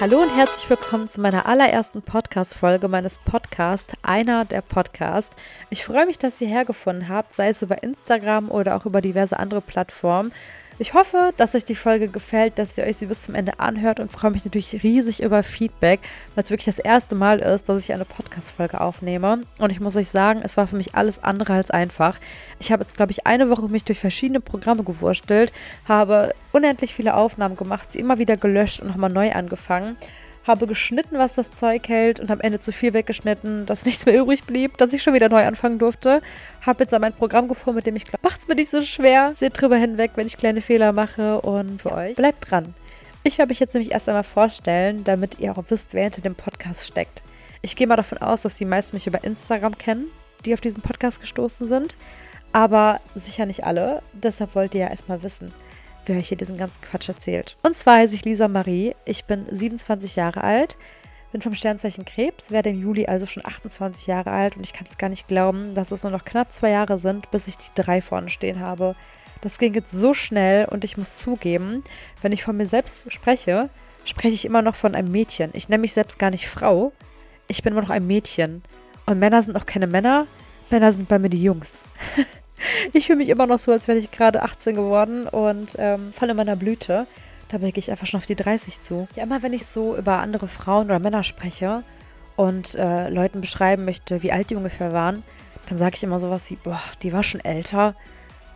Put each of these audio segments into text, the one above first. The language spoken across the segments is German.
Hallo und herzlich willkommen zu meiner allerersten Podcast-Folge meines Podcasts, einer der Podcasts. Ich freue mich, dass ihr hergefunden habt, sei es über Instagram oder auch über diverse andere Plattformen. Ich hoffe, dass euch die Folge gefällt, dass ihr euch sie bis zum Ende anhört und freue mich natürlich riesig über Feedback, weil es wirklich das erste Mal ist, dass ich eine Podcast-Folge aufnehme. Und ich muss euch sagen, es war für mich alles andere als einfach. Ich habe jetzt, glaube ich, eine Woche mich durch verschiedene Programme gewurstelt, habe unendlich viele Aufnahmen gemacht, sie immer wieder gelöscht und nochmal neu angefangen habe geschnitten, was das Zeug hält und am Ende zu viel weggeschnitten, dass nichts mehr übrig blieb, dass ich schon wieder neu anfangen durfte. Habe jetzt aber ein Programm gefunden, mit dem ich glaube, macht es mir nicht so schwer. Seht drüber hinweg, wenn ich kleine Fehler mache und für euch bleibt dran. Ich werde mich jetzt nämlich erst einmal vorstellen, damit ihr auch wisst, wer hinter dem Podcast steckt. Ich gehe mal davon aus, dass die meisten mich über Instagram kennen, die auf diesen Podcast gestoßen sind. Aber sicher nicht alle. Deshalb wollt ihr ja erstmal wissen wer euch hier diesen ganzen Quatsch erzählt. Und zwar heiße ich Lisa Marie, ich bin 27 Jahre alt, bin vom Sternzeichen Krebs, werde im Juli also schon 28 Jahre alt und ich kann es gar nicht glauben, dass es nur noch knapp zwei Jahre sind, bis ich die drei vorne stehen habe. Das ging jetzt so schnell und ich muss zugeben, wenn ich von mir selbst spreche, spreche ich immer noch von einem Mädchen. Ich nenne mich selbst gar nicht Frau, ich bin immer noch ein Mädchen. Und Männer sind auch keine Männer, Männer sind bei mir die Jungs. Ich fühle mich immer noch so, als wäre ich gerade 18 geworden und ähm, voll in meiner Blüte. Da gehe ich einfach schon auf die 30 zu. Ja, immer wenn ich so über andere Frauen oder Männer spreche und äh, Leuten beschreiben möchte, wie alt die ungefähr waren, dann sage ich immer sowas wie, boah, die war schon älter.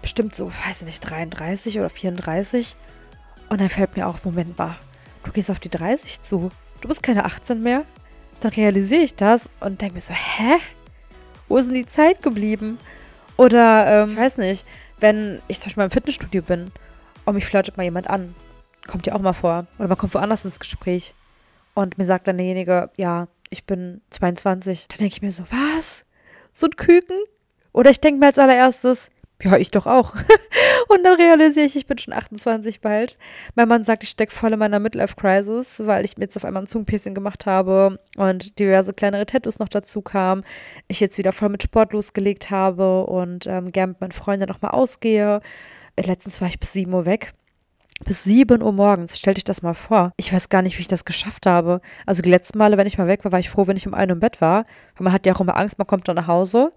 Bestimmt so, weiß nicht, 33 oder 34. Und dann fällt mir auch, Moment mal, du gehst auf die 30 zu. Du bist keine 18 mehr. Dann realisiere ich das und denke mir so, hä? Wo ist denn die Zeit geblieben? Oder, ähm, ich weiß nicht, wenn ich zum Beispiel mal im Fitnessstudio bin und mich flirtet mal jemand an. Kommt ja auch mal vor. Oder man kommt woanders ins Gespräch. Und mir sagt dann derjenige, ja, ich bin 22. Dann denke ich mir so, was? So ein Küken? Oder ich denke mir als allererstes, ja, ich doch auch. und dann realisiere ich, ich bin schon 28 bald. Mein Mann sagt, ich stecke voll in meiner Midlife-Crisis, weil ich mir jetzt auf einmal ein Zungenpiercing gemacht habe und diverse kleinere Tattoos noch dazu kamen. Ich jetzt wieder voll mit Sport losgelegt habe und ähm, gern mit meinen Freunden nochmal ausgehe. Letztens war ich bis 7 Uhr weg. Bis 7 Uhr morgens, stell dich das mal vor. Ich weiß gar nicht, wie ich das geschafft habe. Also die letzten Male, wenn ich mal weg war, war ich froh, wenn ich um 1 Uhr im Bett war. Weil man hat ja auch immer Angst, man kommt dann nach Hause,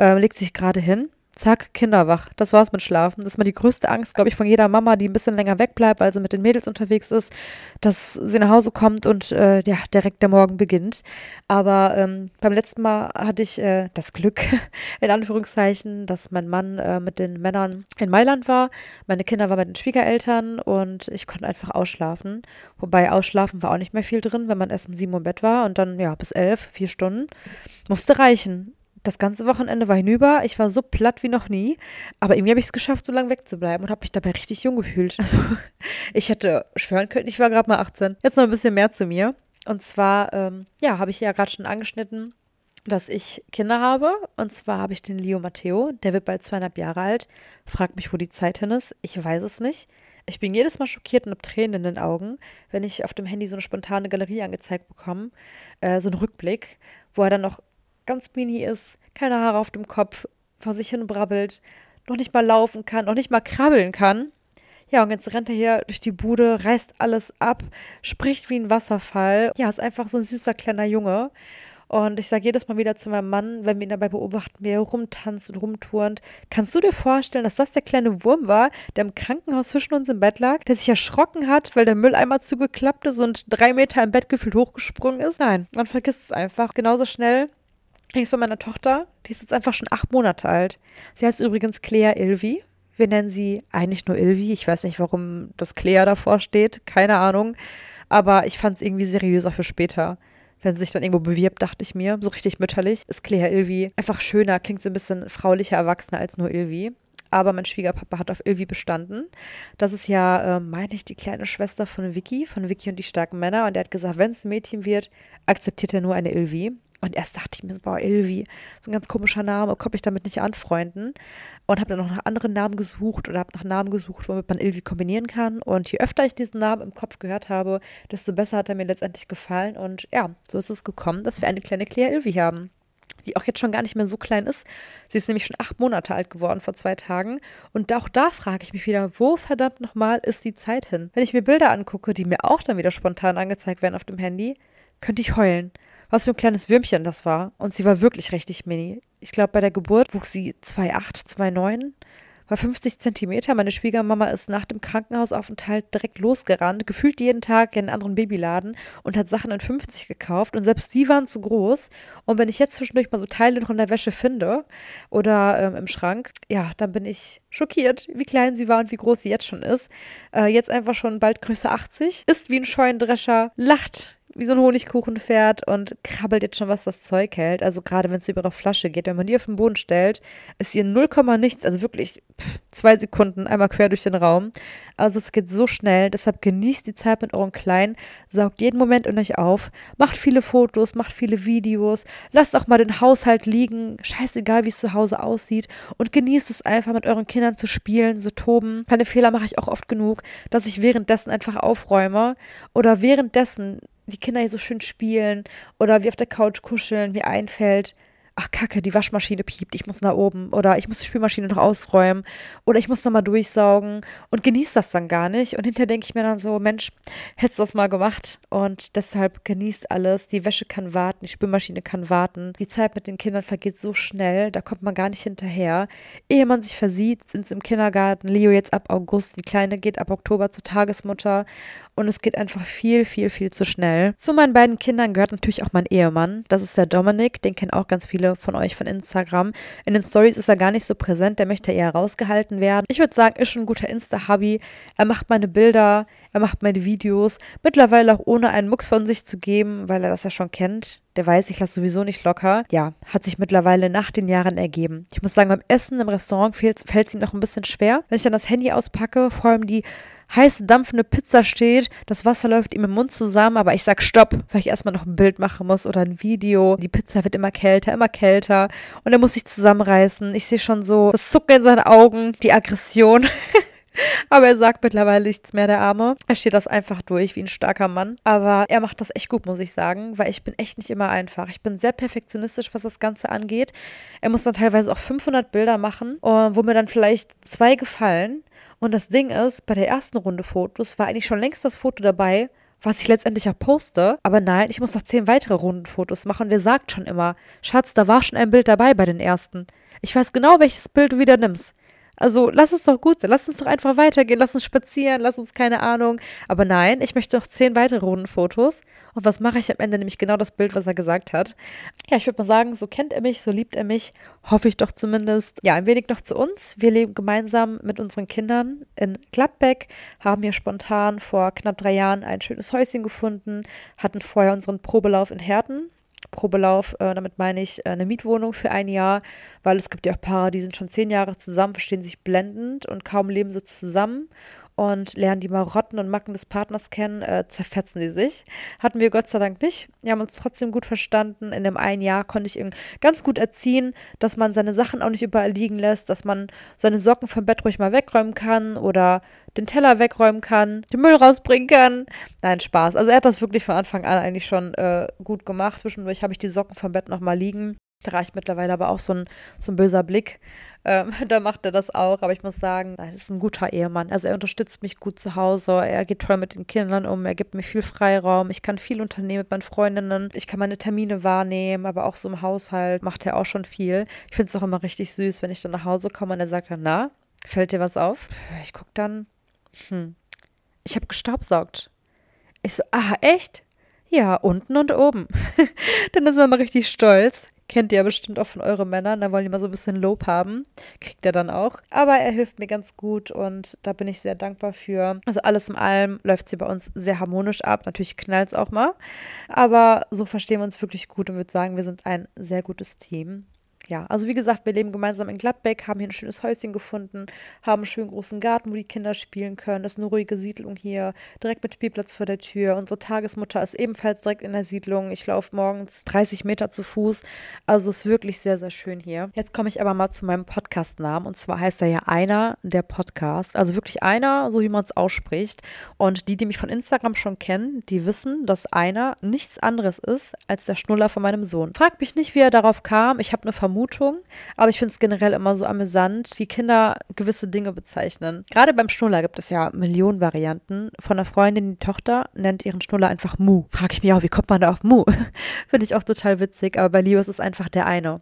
äh, legt sich gerade hin zack, Kinder wach. Das war's mit Schlafen. Das ist mal die größte Angst, glaube ich, von jeder Mama, die ein bisschen länger wegbleibt, weil sie mit den Mädels unterwegs ist, dass sie nach Hause kommt und äh, ja, direkt der Morgen beginnt. Aber ähm, beim letzten Mal hatte ich äh, das Glück, in Anführungszeichen, dass mein Mann äh, mit den Männern in Mailand war. Meine Kinder waren bei den Schwiegereltern und ich konnte einfach ausschlafen. Wobei ausschlafen war auch nicht mehr viel drin, wenn man erst um sieben Uhr im Bett war und dann ja bis elf, vier Stunden. Musste reichen das ganze Wochenende war hinüber. Ich war so platt wie noch nie. Aber irgendwie habe ich es geschafft, so lange wegzubleiben und habe mich dabei richtig jung gefühlt. Also ich hätte schwören können, ich war gerade mal 18. Jetzt noch ein bisschen mehr zu mir. Und zwar, ähm, ja, habe ich ja gerade schon angeschnitten, dass ich Kinder habe. Und zwar habe ich den Leo Matteo, der wird bald zweieinhalb Jahre alt. Fragt mich, wo die Zeit hin ist. Ich weiß es nicht. Ich bin jedes Mal schockiert und habe Tränen in den Augen, wenn ich auf dem Handy so eine spontane Galerie angezeigt bekomme, äh, so einen Rückblick, wo er dann noch ganz mini ist, keine Haare auf dem Kopf, vor sich hin brabbelt, noch nicht mal laufen kann, noch nicht mal krabbeln kann. Ja, und jetzt rennt er hier durch die Bude, reißt alles ab, spricht wie ein Wasserfall. Ja, ist einfach so ein süßer kleiner Junge. Und ich sage jedes Mal wieder zu meinem Mann, wenn wir ihn dabei beobachten, wie er rumtanzt und rumturnt, kannst du dir vorstellen, dass das der kleine Wurm war, der im Krankenhaus zwischen uns im Bett lag, der sich erschrocken hat, weil der Mülleimer zugeklappt ist und drei Meter im Bett gefühlt hochgesprungen ist? Nein, man vergisst es einfach. Genauso schnell ist von meiner Tochter. Die ist jetzt einfach schon acht Monate alt. Sie heißt übrigens Clea Ilvi. Wir nennen sie eigentlich nur Ilvi. Ich weiß nicht, warum das Clea davor steht. Keine Ahnung. Aber ich fand es irgendwie seriöser für später. Wenn sie sich dann irgendwo bewirbt, dachte ich mir, so richtig mütterlich, ist Clea Ilvi einfach schöner, klingt so ein bisschen fraulicher, erwachsener als nur Ilvi. Aber mein Schwiegerpapa hat auf Ilvi bestanden. Das ist ja, äh, meine ich, die kleine Schwester von Vicky, von Vicky und die starken Männer. Und er hat gesagt, wenn es ein Mädchen wird, akzeptiert er nur eine Ilvi. Und erst dachte ich mir so, boah, Ilvi, so ein ganz komischer Name, konnte ich damit nicht anfreunden. Und habe dann noch nach anderen Namen gesucht oder habe nach Namen gesucht, womit man Ilvi kombinieren kann. Und je öfter ich diesen Namen im Kopf gehört habe, desto besser hat er mir letztendlich gefallen. Und ja, so ist es gekommen, dass wir eine kleine Claire Ilvi haben. die auch jetzt schon gar nicht mehr so klein ist. Sie ist nämlich schon acht Monate alt geworden vor zwei Tagen. Und auch da frage ich mich wieder, wo verdammt nochmal ist die Zeit hin? Wenn ich mir Bilder angucke, die mir auch dann wieder spontan angezeigt werden auf dem Handy, könnte ich heulen. Was für ein kleines Würmchen das war. Und sie war wirklich richtig mini. Ich glaube, bei der Geburt wuchs sie 2,8, 2,9 war 50 Zentimeter. Meine Schwiegermama ist nach dem Krankenhausaufenthalt direkt losgerannt, gefühlt jeden Tag in einen anderen Babyladen und hat Sachen in 50 gekauft. Und selbst die waren zu groß. Und wenn ich jetzt zwischendurch mal so Teile noch in der Wäsche finde oder ähm, im Schrank, ja, dann bin ich schockiert, wie klein sie war und wie groß sie jetzt schon ist. Äh, jetzt einfach schon bald Größe 80, ist wie ein Scheunendrescher, lacht wie so ein Honigkuchenpferd und krabbelt jetzt schon, was das Zeug hält. Also gerade wenn es über ihre Flasche geht, wenn man die auf den Boden stellt, ist ihr 0, nichts, also wirklich pff, zwei Sekunden einmal quer durch den Raum. Also es geht so schnell, deshalb genießt die Zeit mit euren Kleinen, saugt jeden Moment in euch auf, macht viele Fotos, macht viele Videos, lasst auch mal den Haushalt liegen, scheißegal, wie es zu Hause aussieht und genießt es einfach mit euren Kindern zu spielen, zu toben. Keine Fehler mache ich auch oft genug, dass ich währenddessen einfach aufräume oder währenddessen die Kinder hier so schön spielen oder wie auf der Couch kuscheln, mir einfällt, ach Kacke, die Waschmaschine piept, ich muss nach oben oder ich muss die Spülmaschine noch ausräumen oder ich muss nochmal durchsaugen und genieße das dann gar nicht. Und hinterher denke ich mir dann so, Mensch, hättest du das mal gemacht und deshalb genießt alles. Die Wäsche kann warten, die Spülmaschine kann warten. Die Zeit mit den Kindern vergeht so schnell, da kommt man gar nicht hinterher. Ehe man sich versieht, sind sie im Kindergarten. Leo jetzt ab August, die Kleine geht ab Oktober zur Tagesmutter und es geht einfach viel, viel, viel zu schnell. Zu meinen beiden Kindern gehört natürlich auch mein Ehemann. Das ist der Dominik, den kennen auch ganz viele von euch von Instagram. In den Stories ist er gar nicht so präsent, der möchte eher rausgehalten werden. Ich würde sagen, ist schon ein guter Insta-Hubby. Er macht meine Bilder, er macht meine Videos, mittlerweile auch ohne einen Mucks von sich zu geben, weil er das ja schon kennt. Der weiß, ich lasse sowieso nicht locker. Ja, hat sich mittlerweile nach den Jahren ergeben. Ich muss sagen, beim Essen im Restaurant fällt es ihm noch ein bisschen schwer. Wenn ich dann das Handy auspacke, vor allem die heiße, dampfende Pizza steht, das Wasser läuft ihm im Mund zusammen, aber ich sag Stopp, weil ich erstmal noch ein Bild machen muss oder ein Video. Die Pizza wird immer kälter, immer kälter und er muss sich zusammenreißen. Ich sehe schon so das Zucken in seinen Augen, die Aggression. Aber er sagt mittlerweile nichts mehr, der Arme. Er steht das einfach durch wie ein starker Mann. Aber er macht das echt gut, muss ich sagen, weil ich bin echt nicht immer einfach. Ich bin sehr perfektionistisch, was das Ganze angeht. Er muss dann teilweise auch 500 Bilder machen, wo mir dann vielleicht zwei gefallen. Und das Ding ist, bei der ersten Runde Fotos war eigentlich schon längst das Foto dabei, was ich letztendlich auch poste. Aber nein, ich muss noch zehn weitere Rundenfotos machen. Und der sagt schon immer, Schatz, da war schon ein Bild dabei bei den ersten. Ich weiß genau, welches Bild du wieder nimmst. Also lass es doch gut sein. Lass uns doch einfach weitergehen. Lass uns spazieren. Lass uns keine Ahnung. Aber nein, ich möchte noch zehn weitere Rundenfotos. Und was mache ich am Ende? Nämlich genau das Bild, was er gesagt hat. Ja, ich würde mal sagen, so kennt er mich, so liebt er mich. Hoffe ich doch zumindest. Ja, ein wenig noch zu uns. Wir leben gemeinsam mit unseren Kindern in Gladbeck, haben hier spontan vor knapp drei Jahren ein schönes Häuschen gefunden, hatten vorher unseren Probelauf in Herten Probelauf, äh, damit meine ich äh, eine Mietwohnung für ein Jahr, weil es gibt ja auch Paare, die sind schon zehn Jahre zusammen, verstehen sich blendend und kaum leben sie zusammen und lernen die Marotten und Macken des Partners kennen, äh, zerfetzen die sich. Hatten wir Gott sei Dank nicht. Wir haben uns trotzdem gut verstanden. In dem einen Jahr konnte ich ihn ganz gut erziehen, dass man seine Sachen auch nicht überall liegen lässt, dass man seine Socken vom Bett ruhig mal wegräumen kann oder den Teller wegräumen kann, den Müll rausbringen kann. Nein, Spaß. Also er hat das wirklich von Anfang an eigentlich schon äh, gut gemacht. Zwischendurch habe ich die Socken vom Bett nochmal liegen. Da reicht mittlerweile aber auch so ein, so ein böser Blick. Ähm, da macht er das auch. Aber ich muss sagen, er ist ein guter Ehemann. Also er unterstützt mich gut zu Hause. Er geht toll mit den Kindern um. Er gibt mir viel Freiraum. Ich kann viel unternehmen mit meinen Freundinnen. Ich kann meine Termine wahrnehmen. Aber auch so im Haushalt macht er auch schon viel. Ich finde es auch immer richtig süß, wenn ich dann nach Hause komme und er sagt dann, na, fällt dir was auf? Ich gucke dann, hm, ich habe gestaubsaugt. Ich so, ah, echt? Ja, unten und oben. dann ist er immer richtig stolz. Kennt ihr ja bestimmt auch von euren Männern, da wollen die mal so ein bisschen Lob haben. Kriegt er dann auch. Aber er hilft mir ganz gut und da bin ich sehr dankbar für. Also alles in allem läuft sie bei uns sehr harmonisch ab. Natürlich knallt es auch mal. Aber so verstehen wir uns wirklich gut und würde sagen, wir sind ein sehr gutes Team. Ja, also wie gesagt, wir leben gemeinsam in Gladbeck, haben hier ein schönes Häuschen gefunden, haben einen schönen großen Garten, wo die Kinder spielen können. Das ist eine ruhige Siedlung hier, direkt mit Spielplatz vor der Tür. Unsere Tagesmutter ist ebenfalls direkt in der Siedlung. Ich laufe morgens 30 Meter zu Fuß. Also ist wirklich sehr, sehr schön hier. Jetzt komme ich aber mal zu meinem Podcast-Namen. Und zwar heißt er ja einer der Podcast. Also wirklich einer, so wie man es ausspricht. Und die, die mich von Instagram schon kennen, die wissen, dass einer nichts anderes ist als der Schnuller von meinem Sohn. Fragt mich nicht, wie er darauf kam. Ich habe eine Vermutung Vermutung, aber ich finde es generell immer so amüsant, wie Kinder gewisse Dinge bezeichnen. Gerade beim Schnuller gibt es ja Millionen Varianten. Von einer Freundin, die Tochter nennt ihren Schnuller einfach Mu. Frage ich mich auch, wie kommt man da auf Mu? finde ich auch total witzig, aber bei Leo ist es einfach der eine.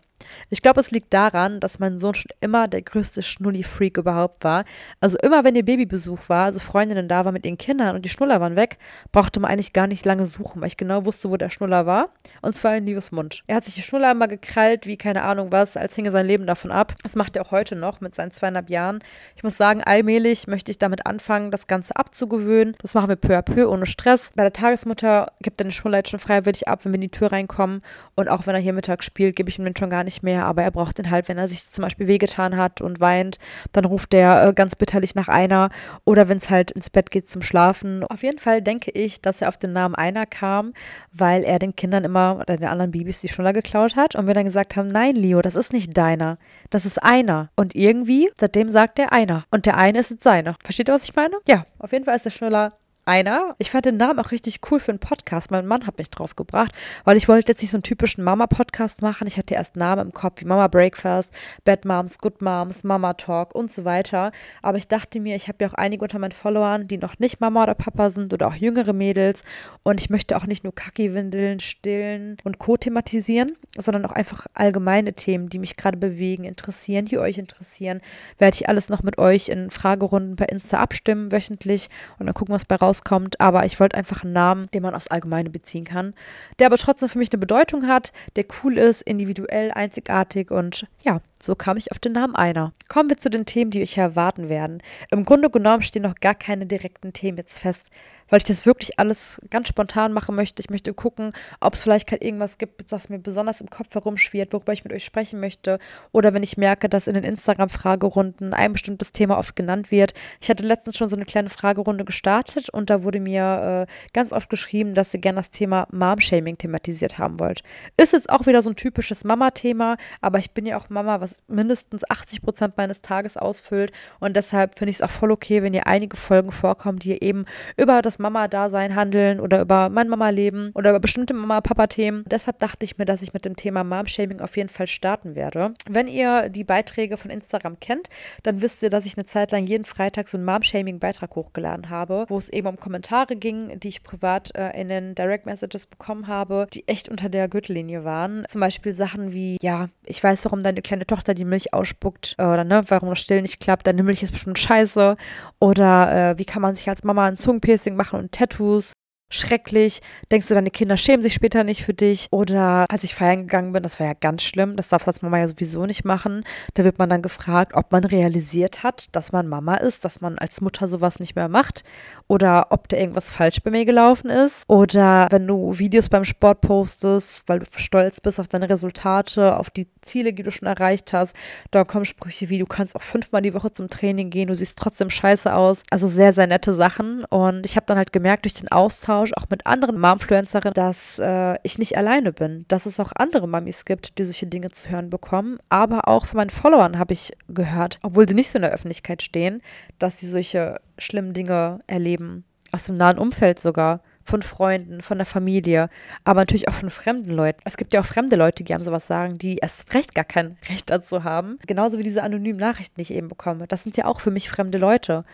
Ich glaube, es liegt daran, dass mein Sohn schon immer der größte Schnulli-Freak überhaupt war. Also immer, wenn ihr Babybesuch war, also Freundinnen da waren mit ihren Kindern und die Schnuller waren weg, brauchte man eigentlich gar nicht lange suchen, weil ich genau wusste, wo der Schnuller war. Und zwar in Liebes Mund. Er hat sich die Schnuller immer gekrallt, wie keine Ahnung was, als hinge sein Leben davon ab. Das macht er auch heute noch mit seinen zweieinhalb Jahren. Ich muss sagen, allmählich möchte ich damit anfangen, das Ganze abzugewöhnen. Das machen wir peu à peu, ohne Stress. Bei der Tagesmutter gibt er den Schnuller jetzt schon freiwillig ab, wenn wir in die Tür reinkommen. Und auch wenn er hier Mittag spielt, gebe ich ihm den schon gar nicht nicht mehr, aber er braucht den halt, wenn er sich zum Beispiel wehgetan hat und weint, dann ruft er äh, ganz bitterlich nach einer oder wenn es halt ins Bett geht zum Schlafen. Auf jeden Fall denke ich, dass er auf den Namen einer kam, weil er den Kindern immer oder den anderen Babys die Schnuller geklaut hat und wir dann gesagt haben, nein, Leo, das ist nicht deiner, das ist einer. Und irgendwie, seitdem sagt er einer. Und der eine ist jetzt seiner. Versteht ihr, was ich meine? Ja, auf jeden Fall ist der Schnuller einer. Ich fand den Namen auch richtig cool für einen Podcast. Mein Mann hat mich drauf gebracht, weil ich wollte jetzt nicht so einen typischen Mama-Podcast machen. Ich hatte erst Namen im Kopf wie Mama Breakfast, Bad Moms, Good Moms, Mama Talk und so weiter. Aber ich dachte mir, ich habe ja auch einige unter meinen Followern, die noch nicht Mama oder Papa sind oder auch jüngere Mädels. Und ich möchte auch nicht nur Kacki-Windeln, Stillen und Co. thematisieren, sondern auch einfach allgemeine Themen, die mich gerade bewegen, interessieren, die euch interessieren. Werde ich alles noch mit euch in Fragerunden bei Insta abstimmen, wöchentlich. Und dann gucken, was bei raus rauskommt, aber ich wollte einfach einen Namen, den man aufs Allgemeine beziehen kann, der aber trotzdem für mich eine Bedeutung hat, der cool ist, individuell, einzigartig und ja, so kam ich auf den Namen einer. Kommen wir zu den Themen, die euch erwarten werden. Im Grunde genommen stehen noch gar keine direkten Themen jetzt fest weil ich das wirklich alles ganz spontan machen möchte. Ich möchte gucken, ob es vielleicht gerade irgendwas gibt, was mir besonders im Kopf herumschwirrt, worüber ich mit euch sprechen möchte. Oder wenn ich merke, dass in den Instagram-Fragerunden ein bestimmtes Thema oft genannt wird. Ich hatte letztens schon so eine kleine Fragerunde gestartet und da wurde mir äh, ganz oft geschrieben, dass ihr gerne das Thema Mom-Shaming thematisiert haben wollt. Ist jetzt auch wieder so ein typisches Mama-Thema, aber ich bin ja auch Mama, was mindestens 80 Prozent meines Tages ausfüllt und deshalb finde ich es auch voll okay, wenn ihr einige Folgen vorkommt, die ihr eben über das Mama-Dasein handeln oder über mein Mama-Leben oder über bestimmte Mama-Papa-Themen. Deshalb dachte ich mir, dass ich mit dem Thema Mom-Shaming auf jeden Fall starten werde. Wenn ihr die Beiträge von Instagram kennt, dann wisst ihr, dass ich eine Zeit lang jeden Freitag so einen Mom-Shaming-Beitrag hochgeladen habe, wo es eben um Kommentare ging, die ich privat äh, in den Direct Messages bekommen habe, die echt unter der Gürtellinie waren. Zum Beispiel Sachen wie, ja, ich weiß, warum deine kleine Tochter die Milch ausspuckt äh, oder ne, warum das Still nicht klappt, deine Milch ist bestimmt scheiße oder äh, wie kann man sich als Mama ein Zungenpiercing machen und Tattoos schrecklich. Denkst du, deine Kinder schämen sich später nicht für dich? Oder als ich feiern gegangen bin, das war ja ganz schlimm, das darfst du als Mama ja sowieso nicht machen. Da wird man dann gefragt, ob man realisiert hat, dass man Mama ist, dass man als Mutter sowas nicht mehr macht. Oder ob da irgendwas falsch bei mir gelaufen ist. Oder wenn du Videos beim Sport postest, weil du stolz bist auf deine Resultate, auf die Ziele, die du schon erreicht hast, da kommen Sprüche wie, du kannst auch fünfmal die Woche zum Training gehen, du siehst trotzdem scheiße aus. Also sehr, sehr nette Sachen. Und ich habe dann halt gemerkt durch den Austausch, auch mit anderen Momfluencerinnen, dass äh, ich nicht alleine bin, dass es auch andere Mamis gibt, die solche Dinge zu hören bekommen. Aber auch von meinen Followern habe ich gehört, obwohl sie nicht so in der Öffentlichkeit stehen, dass sie solche schlimmen Dinge erleben. Aus dem nahen Umfeld sogar von Freunden, von der Familie, aber natürlich auch von fremden Leuten. Es gibt ja auch fremde Leute, die haben sowas sagen, die erst recht gar kein Recht dazu haben. Genauso wie diese anonymen Nachrichten, die ich eben bekomme. Das sind ja auch für mich fremde Leute.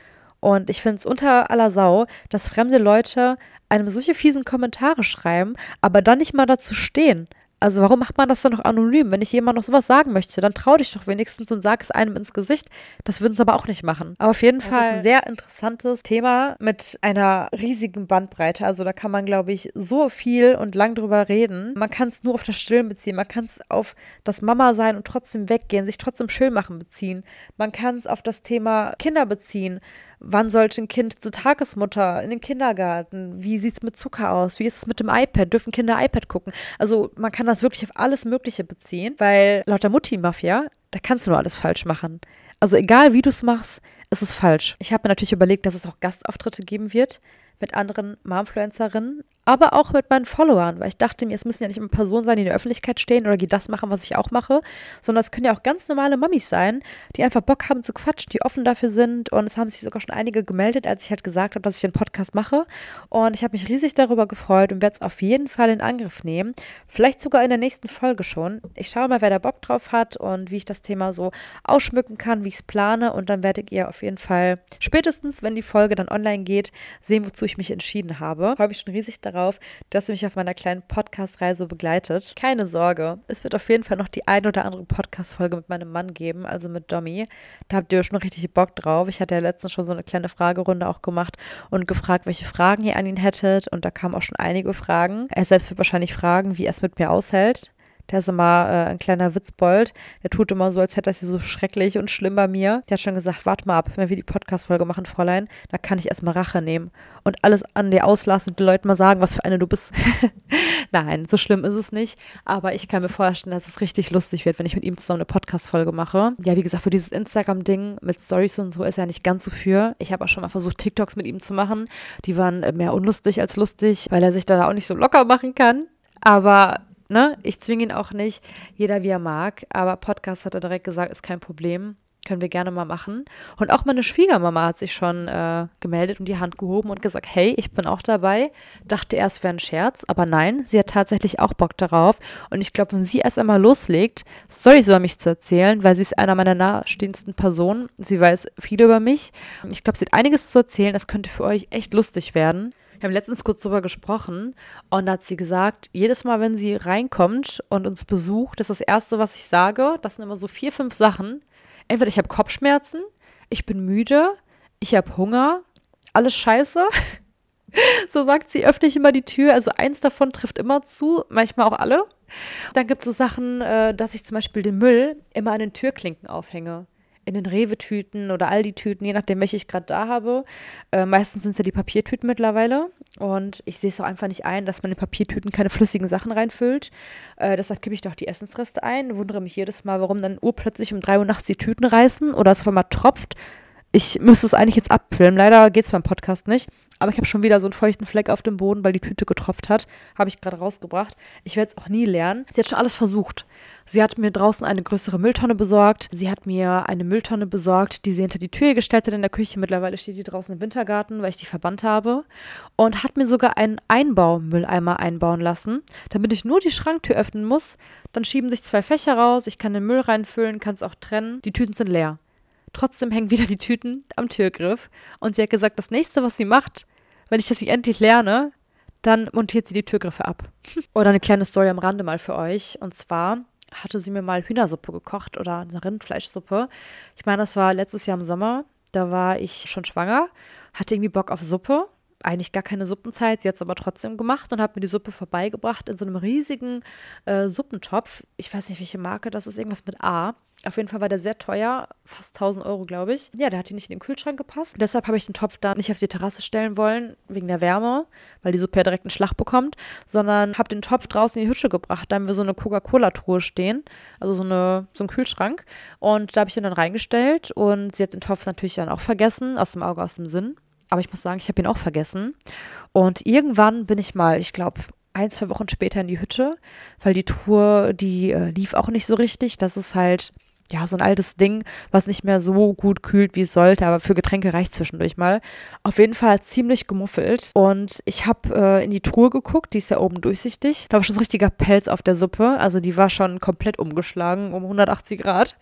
Und ich finde es unter aller Sau, dass fremde Leute einem solche fiesen Kommentare schreiben, aber dann nicht mal dazu stehen. Also warum macht man das dann noch anonym? Wenn ich jemand noch sowas sagen möchte, dann trau dich doch wenigstens und sag es einem ins Gesicht. Das würden sie aber auch nicht machen. Aber auf jeden das Fall ist ein sehr interessantes Thema mit einer riesigen Bandbreite. Also da kann man, glaube ich, so viel und lang drüber reden. Man kann es nur auf das Stillen beziehen. Man kann es auf das Mama sein und trotzdem weggehen, sich trotzdem schön machen beziehen. Man kann es auf das Thema Kinder beziehen Wann sollte ein Kind zur Tagesmutter in den Kindergarten? Wie sieht es mit Zucker aus? Wie ist es mit dem iPad? Dürfen Kinder iPad gucken? Also man kann das wirklich auf alles Mögliche beziehen, weil laut der Mutti-Mafia, da kannst du nur alles falsch machen. Also egal wie du es machst, es ist falsch. Ich habe mir natürlich überlegt, dass es auch Gastauftritte geben wird mit anderen Momfluencerinnen, aber auch mit meinen Followern, weil ich dachte mir, es müssen ja nicht immer Personen sein, die in der Öffentlichkeit stehen oder die das machen, was ich auch mache, sondern es können ja auch ganz normale Mamis sein, die einfach Bock haben zu quatschen, die offen dafür sind. Und es haben sich sogar schon einige gemeldet, als ich halt gesagt habe, dass ich den Podcast mache. Und ich habe mich riesig darüber gefreut und werde es auf jeden Fall in Angriff nehmen, vielleicht sogar in der nächsten Folge schon. Ich schaue mal, wer da Bock drauf hat und wie ich das Thema so ausschmücken kann, wie ich es plane. Und dann werdet ihr auf jeden Fall spätestens, wenn die Folge dann online geht, sehen, wozu ich mich entschieden habe. Ich freue mich schon riesig darauf darauf, dass ihr mich auf meiner kleinen Podcast-Reise begleitet. Keine Sorge, es wird auf jeden Fall noch die ein oder andere Podcast-Folge mit meinem Mann geben, also mit Domi. Da habt ihr schon richtig Bock drauf. Ich hatte ja letztens schon so eine kleine Fragerunde auch gemacht und gefragt, welche Fragen ihr an ihn hättet. Und da kamen auch schon einige Fragen. Er selbst wird wahrscheinlich fragen, wie er es mit mir aushält. Der ist immer äh, ein kleiner Witzbold. Der tut immer so, als hätte er sie so schrecklich und schlimm bei mir. Der hat schon gesagt, warte mal ab, wenn wir die Podcast-Folge machen, Fräulein, da kann ich erstmal Rache nehmen und alles an dir auslassen und den Leuten mal sagen, was für eine du bist. Nein, so schlimm ist es nicht. Aber ich kann mir vorstellen, dass es richtig lustig wird, wenn ich mit ihm zusammen eine Podcast-Folge mache. Ja, wie gesagt, für dieses Instagram-Ding mit Stories und so ist er nicht ganz so für. Ich habe auch schon mal versucht, TikToks mit ihm zu machen. Die waren mehr unlustig als lustig, weil er sich da auch nicht so locker machen kann. Aber ne, ich zwinge ihn auch nicht, jeder wie er mag, aber Podcast hat er direkt gesagt, ist kein Problem. Können wir gerne mal machen. Und auch meine Schwiegermama hat sich schon äh, gemeldet und die Hand gehoben und gesagt, hey, ich bin auch dabei. Dachte erst, wäre ein Scherz, aber nein, sie hat tatsächlich auch Bock darauf. Und ich glaube, wenn sie erst einmal loslegt, Storys über mich zu erzählen, weil sie ist einer meiner nahestehendsten Personen. Sie weiß viel über mich. Ich glaube, sie hat einiges zu erzählen. Das könnte für euch echt lustig werden. Wir haben letztens kurz darüber gesprochen und da hat sie gesagt, jedes Mal, wenn sie reinkommt und uns besucht, ist das Erste, was ich sage. Das sind immer so vier, fünf Sachen. Entweder ich habe Kopfschmerzen, ich bin müde, ich habe Hunger, alles scheiße. so sagt sie, öffne ich immer die Tür. Also eins davon trifft immer zu, manchmal auch alle. Dann gibt es so Sachen, äh, dass ich zum Beispiel den Müll immer an den Türklinken aufhänge in den Rewe-Tüten oder Aldi-Tüten, je nachdem, welche ich gerade da habe. Äh, meistens sind es ja die Papiertüten mittlerweile. Und ich sehe es doch einfach nicht ein, dass man in Papiertüten keine flüssigen Sachen reinfüllt. Äh, deshalb kippe ich doch die Essensreste ein. Wundere mich jedes Mal, warum dann urplötzlich um 3 Uhr nachts die Tüten reißen oder es auf einmal tropft. Ich müsste es eigentlich jetzt abfilmen. Leider geht es beim Podcast nicht. Aber ich habe schon wieder so einen feuchten Fleck auf dem Boden, weil die Tüte getropft hat. Habe ich gerade rausgebracht. Ich werde es auch nie lernen. Sie hat schon alles versucht. Sie hat mir draußen eine größere Mülltonne besorgt. Sie hat mir eine Mülltonne besorgt, die sie hinter die Tür gestellt hat in der Küche. Mittlerweile steht die draußen im Wintergarten, weil ich die verbannt habe. Und hat mir sogar einen Einbaumülleimer einbauen lassen, damit ich nur die Schranktür öffnen muss. Dann schieben sich zwei Fächer raus. Ich kann den Müll reinfüllen, kann es auch trennen. Die Tüten sind leer. Trotzdem hängen wieder die Tüten am Türgriff. Und sie hat gesagt, das nächste, was sie macht, wenn ich das nicht endlich lerne, dann montiert sie die Türgriffe ab. oder eine kleine Story am Rande mal für euch. Und zwar hatte sie mir mal Hühnersuppe gekocht oder eine Rindfleischsuppe. Ich meine, das war letztes Jahr im Sommer. Da war ich schon schwanger, hatte irgendwie Bock auf Suppe eigentlich gar keine Suppenzeit. Sie hat es aber trotzdem gemacht und hat mir die Suppe vorbeigebracht in so einem riesigen äh, Suppentopf. Ich weiß nicht, welche Marke das ist, irgendwas mit A. Auf jeden Fall war der sehr teuer, fast 1000 Euro, glaube ich. Ja, der hat nicht in den Kühlschrank gepasst. Deshalb habe ich den Topf da nicht auf die Terrasse stellen wollen, wegen der Wärme, weil die Suppe ja direkt einen Schlag bekommt, sondern habe den Topf draußen in die Hütte gebracht. Da haben wir so eine Coca-Cola-Truhe stehen, also so, eine, so einen Kühlschrank. Und da habe ich ihn dann reingestellt und sie hat den Topf natürlich dann auch vergessen, aus dem Auge, aus dem Sinn. Aber ich muss sagen, ich habe ihn auch vergessen. Und irgendwann bin ich mal, ich glaube, ein, zwei Wochen später in die Hütte, weil die Tour, die äh, lief auch nicht so richtig. Das ist halt, ja, so ein altes Ding, was nicht mehr so gut kühlt, wie es sollte, aber für Getränke reicht zwischendurch mal. Auf jeden Fall ziemlich gemuffelt. Und ich habe äh, in die Truhe geguckt, die ist ja oben durchsichtig. Da war schon so richtiger Pelz auf der Suppe. Also die war schon komplett umgeschlagen um 180 Grad.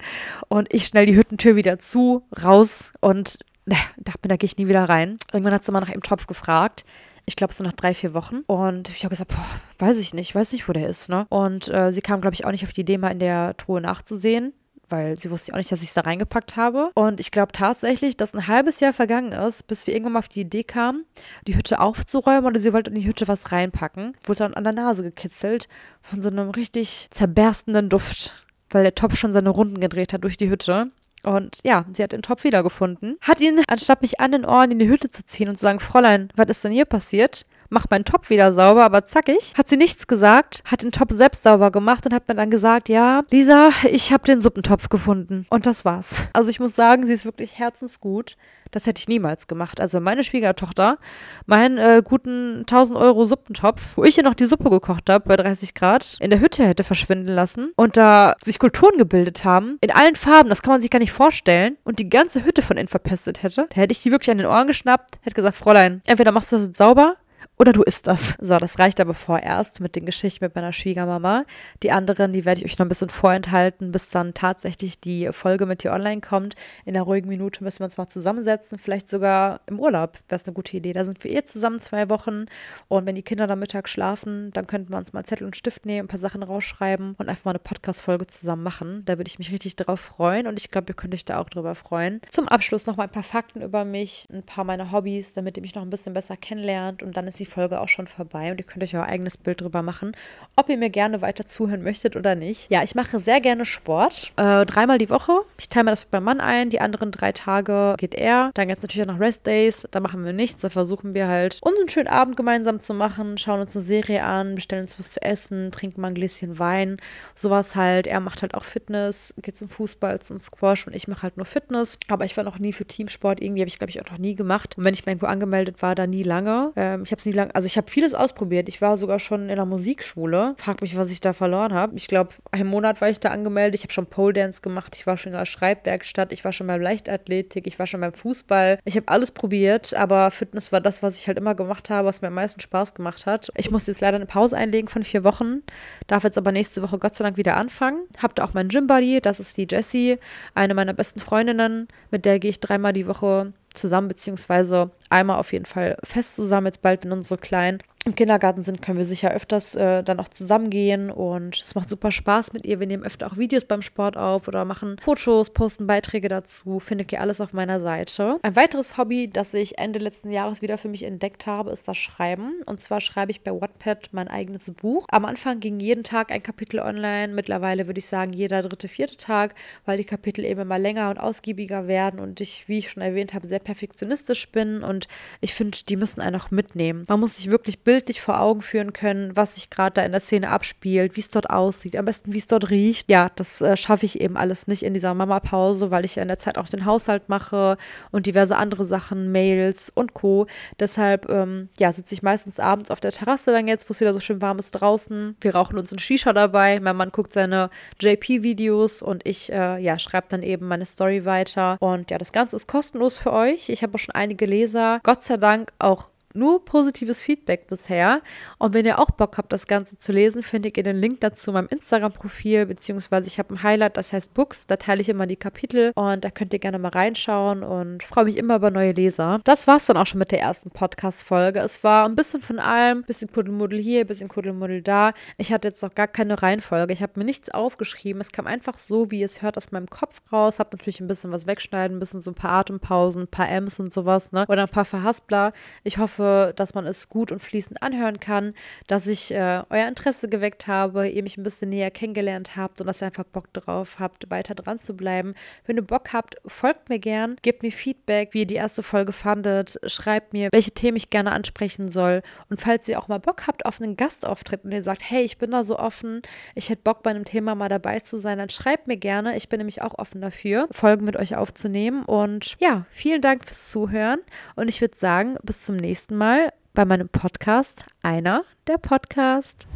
Und ich schnell die Hüttentür wieder zu, raus und ne, dachte mir, da gehe ich nie wieder rein. Irgendwann hat sie mal nach dem Topf gefragt. Ich glaube, so nach drei, vier Wochen. Und ich habe gesagt, boah, weiß ich nicht, weiß nicht, wo der ist, ne? Und äh, sie kam, glaube ich, auch nicht auf die Idee, mal in der Truhe nachzusehen weil sie wusste auch nicht, dass ich es da reingepackt habe. Und ich glaube tatsächlich, dass ein halbes Jahr vergangen ist, bis wir irgendwann mal auf die Idee kamen, die Hütte aufzuräumen oder sie wollte in die Hütte was reinpacken. Wurde dann an der Nase gekitzelt von so einem richtig zerberstenden Duft, weil der Topf schon seine Runden gedreht hat durch die Hütte. Und ja, sie hat den Topf wiedergefunden. Hat ihn, anstatt mich an den Ohren in die Hütte zu ziehen und zu sagen, Fräulein, was ist denn hier passiert? Mach meinen Topf wieder sauber, aber zackig. Hat sie nichts gesagt, hat den Topf selbst sauber gemacht und hat mir dann gesagt, ja, Lisa, ich habe den Suppentopf gefunden. Und das war's. Also ich muss sagen, sie ist wirklich herzensgut. Das hätte ich niemals gemacht. Also meine Schwiegertochter, meinen äh, guten 1000 Euro Suppentopf, wo ich ihr noch die Suppe gekocht habe bei 30 Grad, in der Hütte hätte verschwinden lassen und da sich Kulturen gebildet haben, in allen Farben, das kann man sich gar nicht vorstellen, und die ganze Hütte von innen verpestet hätte, da hätte ich die wirklich an den Ohren geschnappt, hätte gesagt, Fräulein, entweder machst du das jetzt sauber oder du isst das. So, das reicht aber vorerst mit den Geschichten mit meiner Schwiegermama. Die anderen, die werde ich euch noch ein bisschen vorenthalten, bis dann tatsächlich die Folge mit dir online kommt. In einer ruhigen Minute müssen wir uns mal zusammensetzen, vielleicht sogar im Urlaub. Das ist eine gute Idee. Da sind wir eh zusammen zwei Wochen und wenn die Kinder dann mittags schlafen, dann könnten wir uns mal Zettel und Stift nehmen, ein paar Sachen rausschreiben und einfach mal eine Podcast-Folge zusammen machen. Da würde ich mich richtig drauf freuen und ich glaube, ihr könnt euch da auch drüber freuen. Zum Abschluss noch mal ein paar Fakten über mich, ein paar meiner Hobbys, damit ihr mich noch ein bisschen besser kennenlernt und dann ist die die Folge auch schon vorbei und ihr könnt euch euer eigenes Bild drüber machen, ob ihr mir gerne weiter zuhören möchtet oder nicht. Ja, ich mache sehr gerne Sport. Äh, dreimal die Woche. Ich teile mir das mit meinem Mann ein. Die anderen drei Tage geht er. Dann gibt es natürlich auch noch Rest Days. Da machen wir nichts. Da versuchen wir halt, unseren schönen Abend gemeinsam zu machen, schauen uns eine Serie an, bestellen uns was zu essen, trinken mal ein Gläschen Wein. Sowas halt. Er macht halt auch Fitness, geht zum Fußball, zum Squash und ich mache halt nur Fitness. Aber ich war noch nie für Teamsport. Irgendwie habe ich, glaube ich, auch noch nie gemacht. Und wenn ich mal irgendwo angemeldet war, dann nie lange. Ähm, ich habe es nie lang, also ich habe vieles ausprobiert. Ich war sogar schon in der Musikschule. Frag mich, was ich da verloren habe. Ich glaube, einen Monat war ich da angemeldet. Ich habe schon Pole Dance gemacht. Ich war schon in der Schreibwerkstatt. Ich war schon beim Leichtathletik. Ich war schon beim Fußball. Ich habe alles probiert, aber Fitness war das, was ich halt immer gemacht habe, was mir am meisten Spaß gemacht hat. Ich musste jetzt leider eine Pause einlegen von vier Wochen. Darf jetzt aber nächste Woche Gott sei Dank wieder anfangen. Hab auch meinen Gym Buddy. Das ist die Jessie, eine meiner besten Freundinnen. Mit der gehe ich dreimal die Woche zusammen, beziehungsweise einmal auf jeden Fall fest zusammen, jetzt bald, wenn unsere Kleinen im Kindergarten sind, können wir sicher öfters äh, dann auch zusammengehen und es macht super Spaß mit ihr. Wir nehmen öfter auch Videos beim Sport auf oder machen Fotos, posten Beiträge dazu. Findet ihr alles auf meiner Seite. Ein weiteres Hobby, das ich Ende letzten Jahres wieder für mich entdeckt habe, ist das Schreiben. Und zwar schreibe ich bei Wattpad mein eigenes Buch. Am Anfang ging jeden Tag ein Kapitel online. Mittlerweile würde ich sagen, jeder dritte, vierte Tag, weil die Kapitel eben immer länger und ausgiebiger werden und ich, wie ich schon erwähnt habe, sehr perfektionistisch bin und ich finde, die müssen einen auch mitnehmen. Man muss sich wirklich bilden bildlich vor Augen führen können, was sich gerade da in der Szene abspielt, wie es dort aussieht, am besten wie es dort riecht. Ja, das äh, schaffe ich eben alles nicht in dieser Mama-Pause, weil ich ja in der Zeit auch den Haushalt mache und diverse andere Sachen, Mails und Co. Deshalb, ähm, ja, sitze ich meistens abends auf der Terrasse dann jetzt, wo es wieder so schön warm ist draußen. Wir rauchen uns ein Shisha dabei. Mein Mann guckt seine JP-Videos und ich, äh, ja, schreibe dann eben meine Story weiter. Und ja, das Ganze ist kostenlos für euch. Ich habe auch schon einige Leser, Gott sei Dank auch nur positives Feedback bisher. Und wenn ihr auch Bock habt, das Ganze zu lesen, findet ihr den Link dazu in meinem Instagram-Profil, beziehungsweise ich habe ein Highlight, das heißt Books. Da teile ich immer die Kapitel und da könnt ihr gerne mal reinschauen und freue mich immer über neue Leser. Das war es dann auch schon mit der ersten Podcast-Folge. Es war ein bisschen von allem, bisschen Kuddelmuddel hier, bisschen Kuddelmuddel da. Ich hatte jetzt noch gar keine Reihenfolge. Ich habe mir nichts aufgeschrieben. Es kam einfach so, wie es hört, aus meinem Kopf raus. Habe natürlich ein bisschen was wegschneiden, ein bisschen so ein paar Atempausen, ein paar M's und sowas, ne? Oder ein paar Verhaspler. Ich hoffe, dass man es gut und fließend anhören kann, dass ich äh, euer Interesse geweckt habe, ihr mich ein bisschen näher kennengelernt habt und dass ihr einfach Bock drauf habt, weiter dran zu bleiben. Wenn ihr Bock habt, folgt mir gern, gebt mir Feedback, wie ihr die erste Folge fandet, schreibt mir, welche Themen ich gerne ansprechen soll. Und falls ihr auch mal Bock habt auf einen Gastauftritt und ihr sagt, hey, ich bin da so offen, ich hätte Bock bei einem Thema mal dabei zu sein, dann schreibt mir gerne. Ich bin nämlich auch offen dafür, Folgen mit euch aufzunehmen. Und ja, vielen Dank fürs Zuhören. Und ich würde sagen, bis zum nächsten Mal bei meinem Podcast Einer der Podcast.